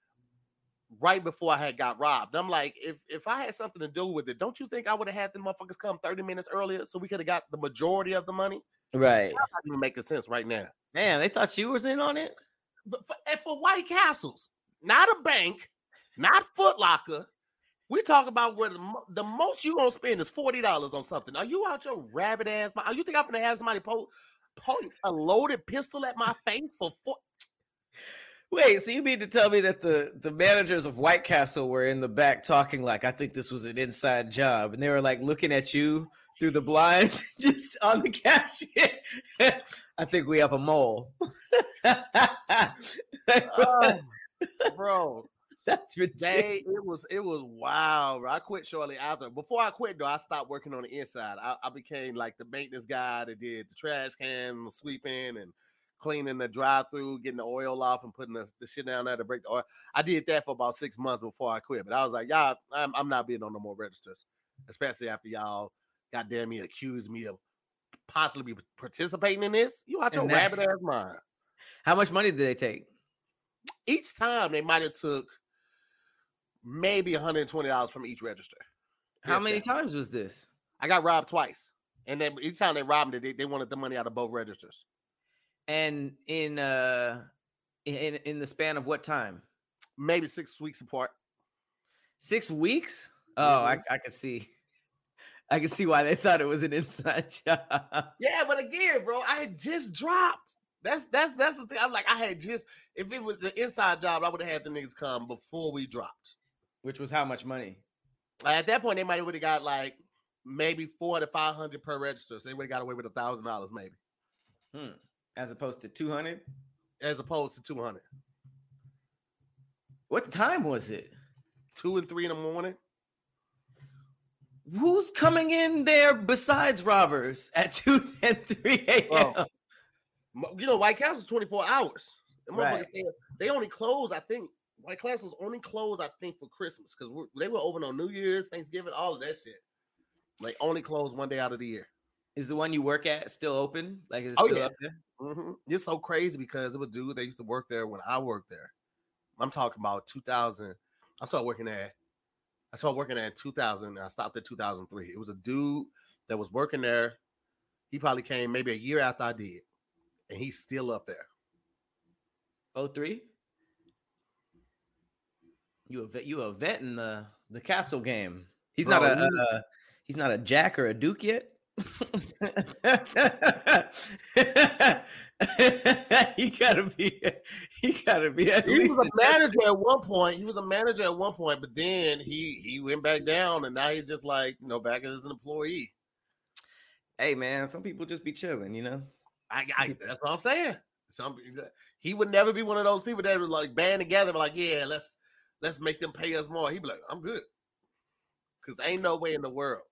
right before I had got robbed. I'm like, if if I had something to do with it, don't you think I would have had the motherfuckers come 30 minutes earlier so we could have got the majority of the money? Right. Not even making sense right now. Man, they thought you was in on it. But for, for White Castles, not a bank, not Foot Locker. We talk about where the, the most you gonna spend is forty dollars on something. Are you out your rabbit ass? Are you think I'm gonna have somebody po- point a loaded pistol at my face for four? Wait, so you mean to tell me that the the managers of White Castle were in the back talking like I think this was an inside job, and they were like looking at you through the blinds, just on the cashier. I think we have a mole. Oh, bro, That's ridiculous. They, it was it was wild. Bro. I quit shortly after. Before I quit, though, I stopped working on the inside. I, I became like the maintenance guy that did the trash can, the sweeping, and cleaning the drive-through, getting the oil off, and putting the, the shit down there to break the oil. I did that for about six months before I quit. But I was like, y'all, I'm, I'm not being on no more registers, especially after y'all, goddamn me, accused me of possibly participating in this. You out your And that- rabbit ass mind. How much money did they take? Each time they might have took maybe $120 from each register. How many that. times was this? I got robbed twice. And then each time they robbed me, they, they wanted the money out of both registers. And in uh in in the span of what time? Maybe six weeks apart. Six weeks? Oh, I, Mhm. I can see. I can see why they thought it was an inside job. Yeah, but again, bro, I had just dropped. That's that's that's the thing. I'm like, I had just if it was an inside job, I would have had the niggas come before we dropped. Which was how much money? At that point, they might have would have got like maybe four to five hundred per register. So they would have got away with a thousand dollars, maybe, Hmm. As opposed to 200? as opposed to two hundred. What time was it? Two and three in the morning. Who's coming in there besides robbers at 2 and 3 a.m.? Mo- You know, White Castle's 24 hours. Right. stay- they only close, I think. White Castle's only closed, I think, for Christmas because they were open on New Year's, Thanksgiving, all of that shit. They only closed one day out of the year. Is the one you work at still open? Like is it Oh, still yeah. up there? hmm It's so crazy because it was a dude that used to work there when I worked there. I'm talking about 2000. I started working there. I started working there in 2000. And I stopped at 2003. It was a dude that was working there. He probably came maybe a year after I did, and he's still up there. Oh three? You a vet, you a vet in the the castle game. He's not Bro, a you- uh, he's not a jack or a duke yet. he gotta be he gotta be at he least was a manager at one point. He was a manager at one point, but then he he went back down, and now he's just like you know back as an employee. Hey man, some people just be chilling, you know. I, I that's what I'm saying. Some he would never be one of those people that would like band together, like yeah, let's let's make them pay us more. He'd be like, I'm good, because ain't no way in the world.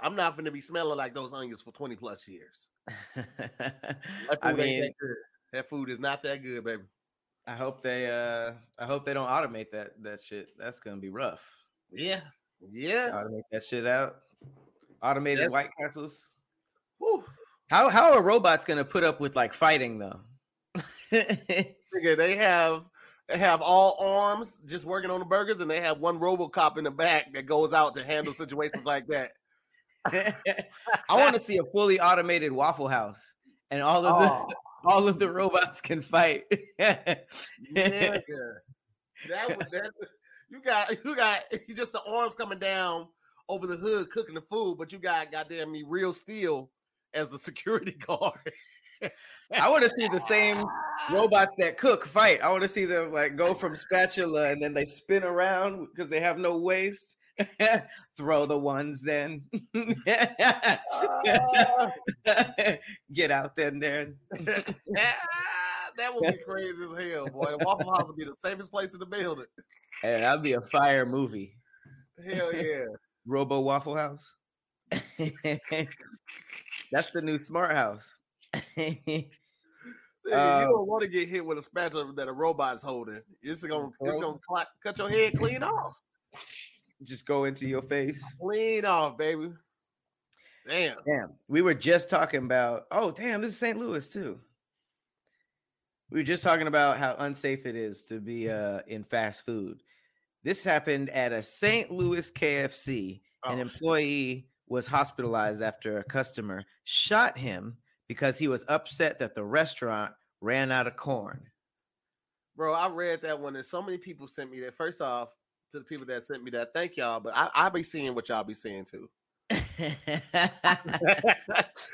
I'm not going to be smelling like those onions for 20 plus years. That I food mean, that, that food is not that good, baby. I hope they uh I hope they don't automate that that shit. That's gonna be rough. Yeah, yeah. Automate that shit out. Automated Yep. White Castles. Whew. How how are robots gonna put up with like fighting though? Nigga, they have they have all arms just working on the burgers, and they have one RoboCop in the back that goes out to handle situations like that. I want to see a fully automated Waffle House, and all of the oh. all of the robots can fight. Nigga. That would that you got you got you just the arms coming down over the hood cooking the food, but you got goddamn me real steel as the security guard. I want to see the same robots that cook fight. I want to see them like go from spatula and then they spin around because they have no waist. Throw the ones then. Get out then, there. that would be crazy as hell, boy. The Waffle House would be the safest place in the building. Hey, that'd be a fire movie. Hell yeah. Robo Waffle House. That's the new smart house. Um, you don't want to get hit with a spatula that a robot's holding. It's gonna it's gonna cut your head clean off. Just go into your face. Clean off, baby. Damn. Damn, we were just talking about. Oh, damn, this is St. Louis too. We were just talking about how unsafe it is to be uh, in fast food. This happened at a St. Louis KFC. An Oh, shit. employee was hospitalized after a customer shot him because he was upset that the restaurant ran out of corn. Bro, I read that one, and so many people sent me that. First off, to the people that sent me that, thank y'all. But I, I be seeing what y'all be seeing too.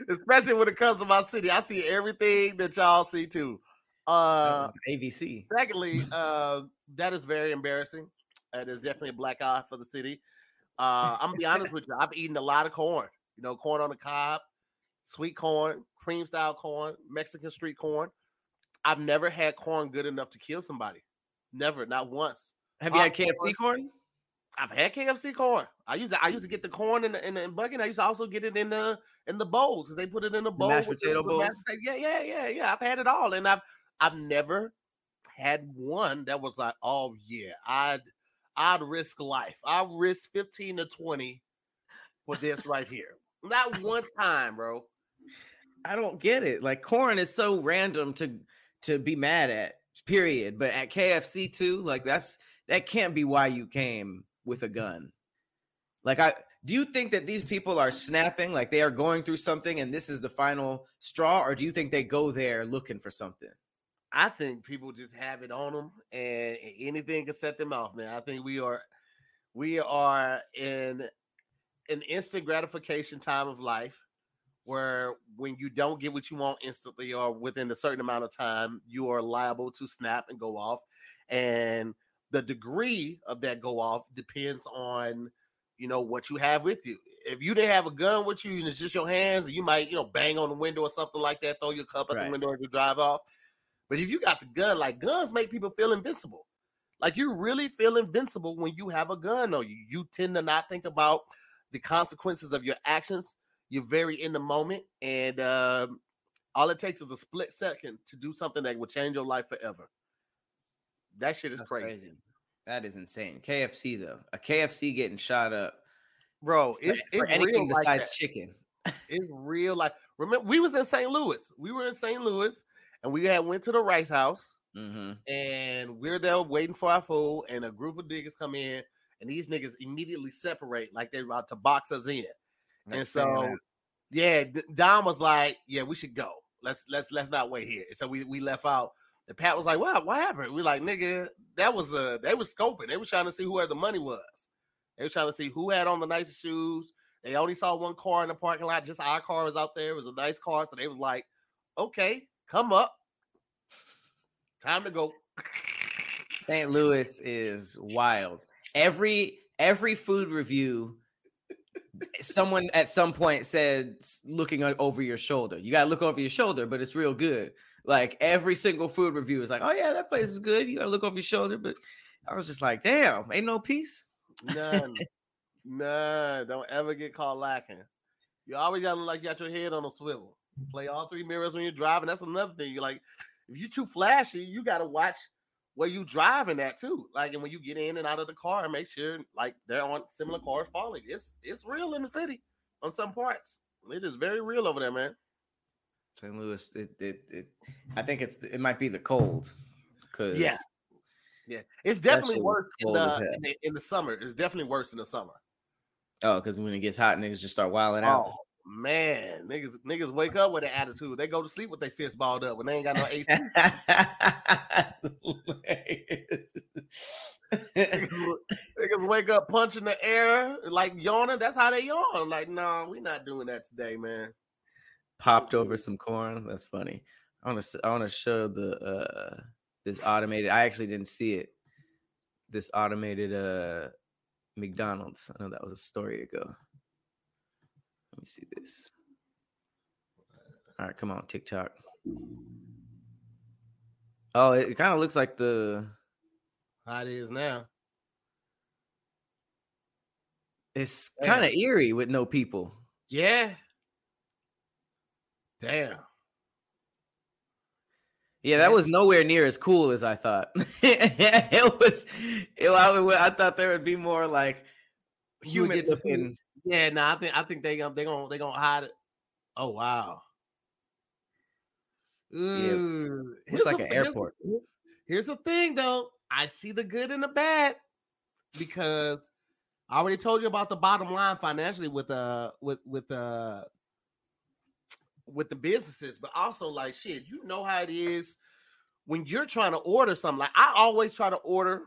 Especially when it comes to my city. I see everything that y'all see too. Uh ABC. secondly, uh that is very embarrassing. It is definitely a black eye for the city. Uh I'm gonna be honest with you. I've eaten a lot of corn, you know, corn on the cob, sweet corn, cream style corn, Mexican street corn. I've never had corn good enough to kill somebody. Never, not once. Have you had KFC corn? I've had KFC corn. I used to, I used to get the corn in the, in the bucket. I used to also get it in the in the bowls because they put it in the bowl. mashed potato mashed bowls? potato- Yeah, yeah, yeah, yeah. I've had it all, and I've I've never had one that was like, oh yeah, I'd I'd risk life. I'd risk fifteen to twenty for this right here. Not one time, bro. I don't get it. Like corn is so random to to be mad at. Period. But at KFC too, like that's that can't be why you came with a gun. Like I do you think that these people are snapping like they are going through something and this is the final straw or do you think they go there looking for something? I think people just have it on them, and anything can set them off, man. I think we are we are in an instant gratification time of life where when you don't get what you want instantly or within a certain amount of time, you are liable to snap and go off. And the degree of that go off depends on you know what you have with you. If you didn't have a gun with you and it's just your hands, you might, you know, bang on the window or something like that, throw your cup at Right. the window as you drive off. But if you got the gun, like guns make people feel invincible. Like you really feel invincible when you have a gun on you. You tend to not think about the consequences of your actions. You're very in the moment, and um, all it takes is a split second to do something that will change your life forever. That shit is That's crazy. That is insane. KFC though. A KFC getting shot up bro. for- It's for it's anything real like besides that. chicken. It's real. Like remember, we was in St. Louis. We were in St. Louis, and we had went to the Rice House. hmm and we're there waiting for our food, and a group of niggas come in, and these niggas immediately separate like they're about to box us in. And so, yeah, D- Dom was like, "Yeah, we should go. Let's let's let's not wait here." So we we left out. And Pat was like, "What? What happened?" We like, "Nigga, that was uh they was scoping. They was trying to see who where the money was. They were trying to see who had on the nicest shoes. They only saw one car in the parking lot. Just our car was out there. It was a nice car, so they was like, "Okay, come up. Time to go." St. Louis is wild. Every every food review, someone at some point said looking over your shoulder. You gotta look over your shoulder, but it's real good. Like every single food review is like, oh yeah, that place is good. You gotta look over your shoulder. But I was just like, damn, ain't no peace. None. None. Don't ever get caught lacking. You always gotta look like you got your head on a swivel. Play all three mirrors when you're driving. That's another thing. You're like, if you're too flashy, you gotta watch where you driving at too. Like, and when you get in and out of the car, make sure like they're on similar cars falling. It's it's real in the city on some parts. It is very real over there, man. St. Louis, it, it, it I think it's it might be the cold. Cause Yeah. Yeah, it's definitely worse in the, in the in the summer. It's definitely worse in the summer. oh, because when it gets hot, niggas just start wilding out. Oh man, niggas niggas wake up with an attitude. They go to sleep with their fist balled up when they ain't got no AC. niggas, niggas wake up punching the air like yawning. That's how they yawn. Like, no, we not doing that today, man. Popped over some corn. That's funny. I want to. I want to show the uh this automated. I actually didn't see it. This automated uh McDonald's. I know that was a story ago. Let me see this. All right, come on, TikTok. Oh, it, kind of looks like the. How it is now. It's kind of eerie with no people. Yeah. Damn. Yeah, that was nowhere near as cool as I thought. it was. It, I, I thought there would be more like human get to see- looking. Yeah, no, I think I think they gonna they gonna they gonna hide it. Oh wow. Ooh, Looks like the- an here's airport. Here's the thing, though. I see the good and the bad because I already told you about the bottom line financially with uh with with uh with the businesses, but also like shit, you know how it is when you're trying to order something. Like I always try to order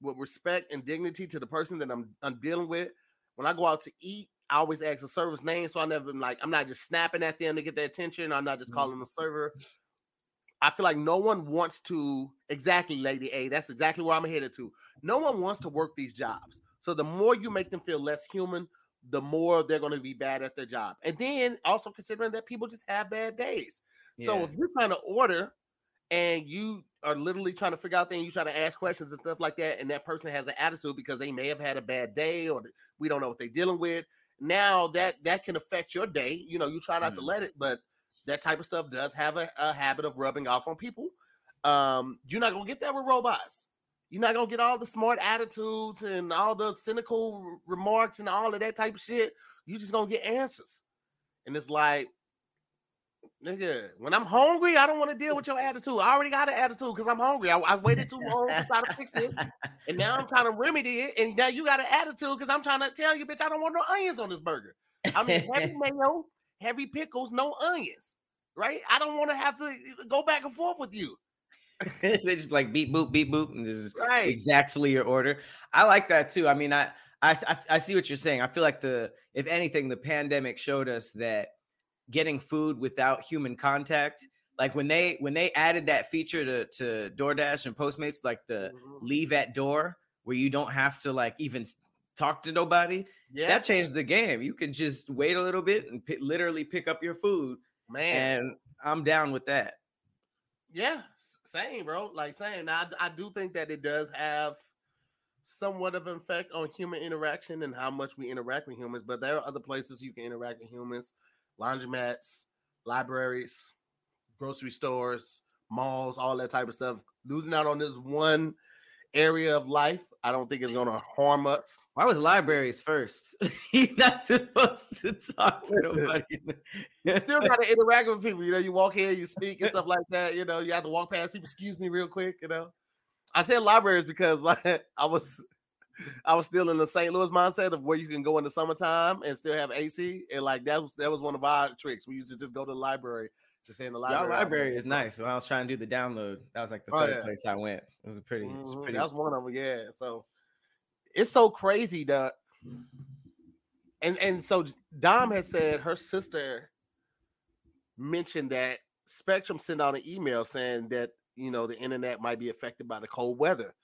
with respect and dignity to the person that I'm I'm dealing with. When I go out to eat, I always ask the server's name, so I never like I'm not just snapping at them to get their attention. I'm not just Mhm. calling the server. I feel like no one wants to exactly, Lady A. That's exactly where I'm headed to. No one wants to work these jobs. So the more you make them feel less human, the more they're going to be bad at their job. And then also considering that people just have bad days. So Yeah. if you're trying to order and you are literally trying to figure out things, you try to ask questions and stuff like that, and that person has an attitude because they may have had a bad day or we don't know what they're dealing with. Now that that can affect your day. You know, you try not mm. to let it, but that type of stuff does have a, a habit of rubbing off on people. Um, you're not gonna get that with robots. You're not gonna get all the smart attitudes and all the cynical remarks and all of that type of shit. You're just gonna get answers. And it's like, nigga, when I'm hungry, I don't want to deal with your attitude. I already got an attitude because I'm hungry. I, I, waited too long to try to fix it, and now I'm trying to remedy it. And now you got an attitude because I'm trying to tell you, bitch, I don't want no onions on this burger. I mean, heavy mayo, heavy pickles, no onions. Right? I don't want to have to uh, go back and forth with you. they just like beep boop beep boop and just right. exactly your order. I like that too. I mean, I, I I see what you're saying. I feel like the if anything, the pandemic showed us that getting food without human contact, like when they when they added that feature to to DoorDash and Postmates, like the mm-hmm. leave at door, where you don't have to like even talk to nobody. Yeah, that changed the game. You can just wait a little bit and p- literally pick up your food. Man, and I'm down with that. Yeah, same, bro. Like saying, I, I do think that it does have somewhat of an effect on human interaction and how much we interact with humans. But there are other places you can interact with humans: laundromats, libraries, grocery stores, malls, all that type of stuff. Losing out on this one area of life, I don't think it's going to harm us. Why was libraries first? He's not supposed to talk to nobody. you still got to interact with people. You know, you walk here, you speak and stuff like that. You know, you have to walk past people. Excuse me, real quick. You know, I said libraries because like I was. I was still in the St. Louis mindset of where you can go in the summertime and still have AC, and like that was that was one of our tricks. We used to just go to the library just in the library. Y'all library is nice. When I was trying to do the download, that was like the oh, third yeah. place I went. It was a pretty, mm-hmm. was pretty. That was one of them. Yeah. So it's so crazy that, and and so Dom has said her sister mentioned that Spectrum sent out an email saying that you know the internet might be affected by the cold weather.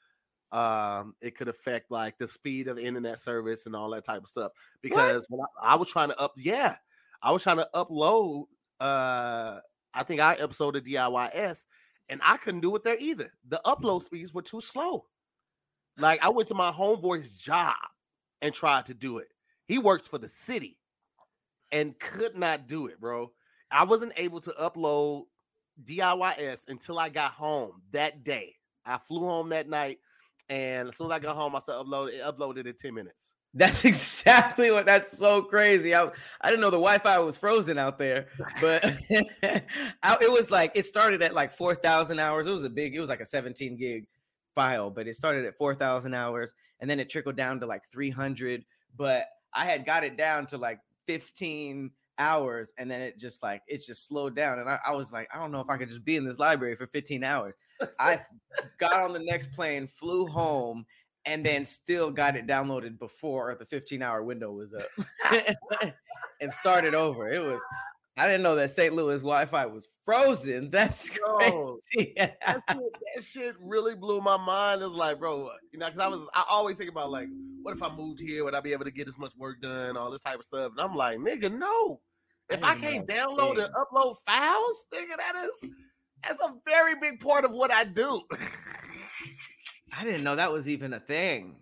Um, it could affect like the speed of the internet service and all that type of stuff. Because what? when I, I was trying to up, yeah, I was trying to upload uh I think I episode DIYS, and I couldn't do it there either. The upload mm-hmm. speeds were too slow. Like I went to my homeboy's job and tried to do it. He works for the city and could not do it, bro. I wasn't able to upload DIYS until I got home that day. I flew home that night, and as soon as I got home, I started upload it uploaded in 10 minutes. That's exactly what. That's so crazy. I, I didn't know the Wi-Fi was frozen out there, but I, it was like it started at like four thousand hours. It was a big. It was like a seventeen gig file, but it started at four thousand hours, and then it trickled down to like three hundred. But I had got it down to like fifteen hours, and then it just like it just slowed down, and I, I was like, I don't know if I could just be in this library for fifteen hours. I got on the next plane, flew home and then still got it downloaded before the 15 hour window was up and started over. It was I didn't know that St. Louis Wi-Fi was frozen. That's crazy. that, shit, that, shit, really blew my mind. It's like, bro, uh, you know, because I was I always think about like, what if I moved here? Would I be able to get as much work done? All this type of stuff. And I'm like, nigga, no. If I, I can't download and upload files, nigga, that is that's a very big part of what I do. I didn't know that was even a thing.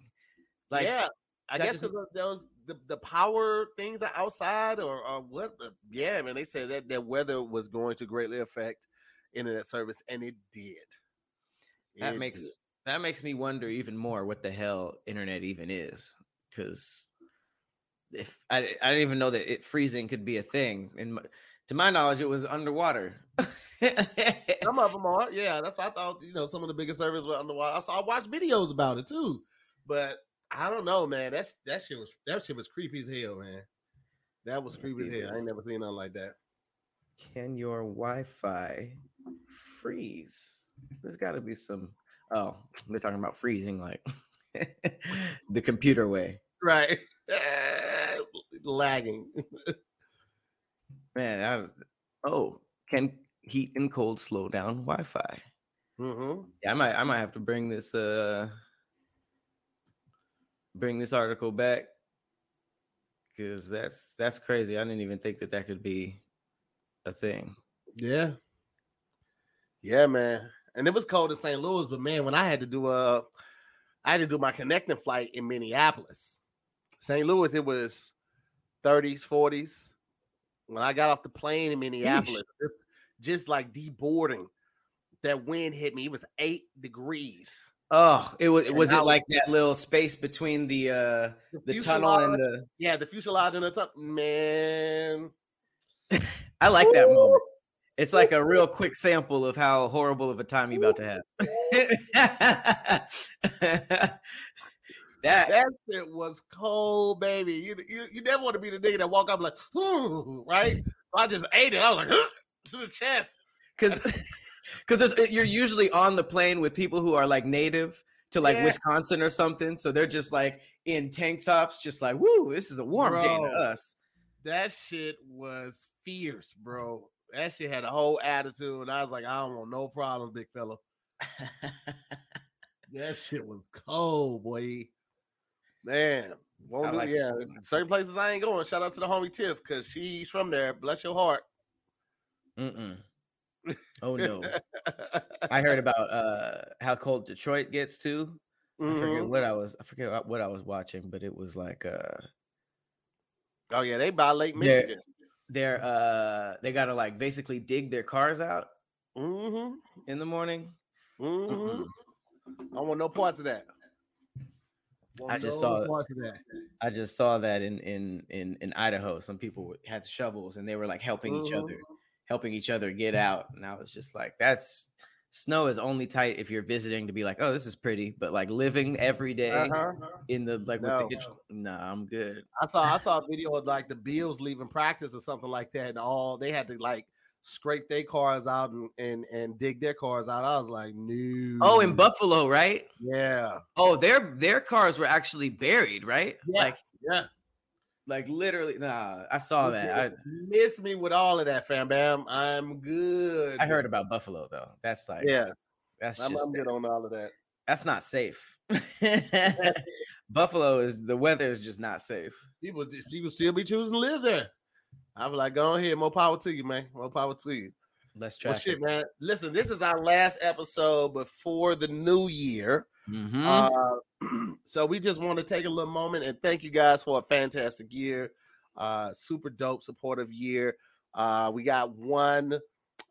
Like, yeah, I guess just... those the, the power things are outside or, or what? Yeah, man, they said that that weather was going to greatly affect internet service, and it did. That makes did. that makes me wonder even more what the hell internet even is, because if I I didn't even know that it freezing could be a thing, and to my knowledge, it was underwater. some of them are, yeah. That's what I thought. You know, some of the biggest servers were underwater. I saw I watched videos about it too, but I don't know, man. That's that shit was that shit was creepy as hell, man. That was creepy as hell. This. I ain't never seen nothing like that. Can your Wi-Fi freeze? There's got to be some. Oh, they're talking about freezing, like the computer way, right? Lagging. Man, I, oh, can heat and cold slow down Wi-Fi. Mm-hmm. Yeah, I might I might have to bring this uh bring this article back because that's that's crazy. I didn't even think that that could be a thing. Yeah. Yeah, man. And it was cold in St. Louis, but man, when I had to do a, I had to do my connecting flight in Minneapolis. St. Louis, it was 30s, 40s. When I got off the plane in Minneapolis, just, just like deboarding, that wind hit me. It was eight degrees. Oh, it was And was it was- like that little space between the uh the tunnel and the Yeah, the fuselage and the tunnel. Man, I like that moment. It's like a real quick sample of how horrible of a time you're about to have. that that shit was cold, baby. You, you, you never want to be the nigga that walk up like, right? So I just ate it. I was like, to the chest. because because you're usually on the plane with people who are like native to like Yeah. Wisconsin or something, so they're just like in tank tops, just like woo, this is a warm day to us. That shit was fierce, bro. That shit had a whole attitude. And I was like, I don't want no problems, big fella. That shit was cold, boy. Man, won't do like it. yeah. Certain places I ain't going. Shout out to the homie Tiff because she's from there. Bless your heart. Mm-mm. Oh no, I heard about uh how cold Detroit gets too. I forget Mhm. what I was. I forget what- I was watching, but it was like uh Oh yeah, they by Lake Michigan. they're uh they gotta like basically dig their cars out Mm-hmm. in the morning. Mm-hmm. I don't want no parts of that. I just no saw it. parts of that. I just saw that in in in in Idaho. Some people had shovels and they were like helping each Mhm. other, helping each other get out. And I was just like, that's snow is only tight if you're visiting to be like, oh, this is pretty, but like living every day Uh-huh. in the like with No. the nah, I'm good. I saw I saw a video of like the Bills leaving practice or something like that, and all they had to like scrape their cars out and and, and dig their cars out. I was like, no. Oh, in Buffalo, right? Yeah, Oh, their their cars were actually buried, right? Yeah. Like yeah. like literally. Nah, I saw that. I miss me with all of that, fam bam. I'm good. I heard about Buffalo though. That's like Yeah, that's I'm, just I'm good on all of that. that's not safe. Buffalo is the weather is just not safe. People people still be choosing to live there. I'm like, go ahead, more power to you, man. More power to you. Let's try. Well, shit, man. Listen, this is our last episode before the new year. Mm-hmm. Uh, so we just want to take a little moment and thank you guys for a fantastic year, uh, super dope, supportive year. Uh, we got one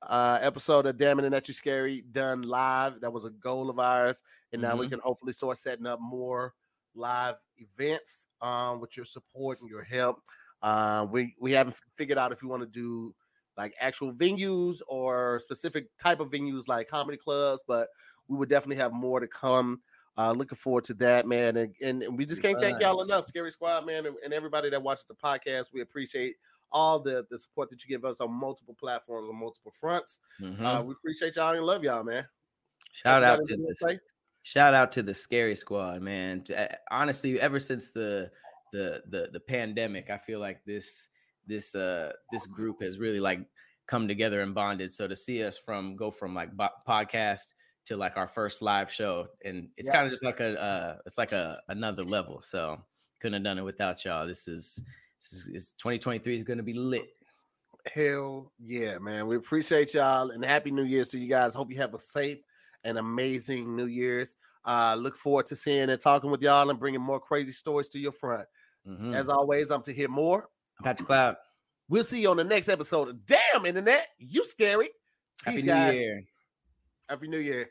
uh, episode of Damn Internet You Scary done live. That was a goal of ours, and now we Mhm. can hopefully start setting up more live events um, with your support and your help. Uh, we we haven't figured out if we want to do like actual venues or specific type of venues like comedy clubs, but we would definitely have more to come. Uh, looking forward to that, man. And, and, and we just can't thank y'all enough, Scary Squad, man, and, and everybody that watches the podcast. We appreciate all the, the support that you give us on multiple platforms, on multiple fronts. Mhm. Uh, we appreciate y'all and love y'all, man. Shout out to this. Shout out to the scary squad, man. Uh, Honestly, ever since the the the the pandemic, I feel like this this uh this group has really like come together and bonded. So to see us from go from like bo- podcast to like our first live show, and it's Yeah. kind of just like a uh it's like a another level. So couldn't have done it without y'all. This is this is it's 2023 is gonna be lit. Hell yeah, man. We appreciate y'all and happy New Year's to you guys. Hope you have a safe and amazing New Year's. Uh, look forward to seeing and talking with y'all and bringing more crazy stories to your front. Mhm. As always, I'm to hear more. Patrick Cloud. We'll see you on the next episode of Damn Internet. You scary. Happy Peace, New guys. Year. Happy New Year.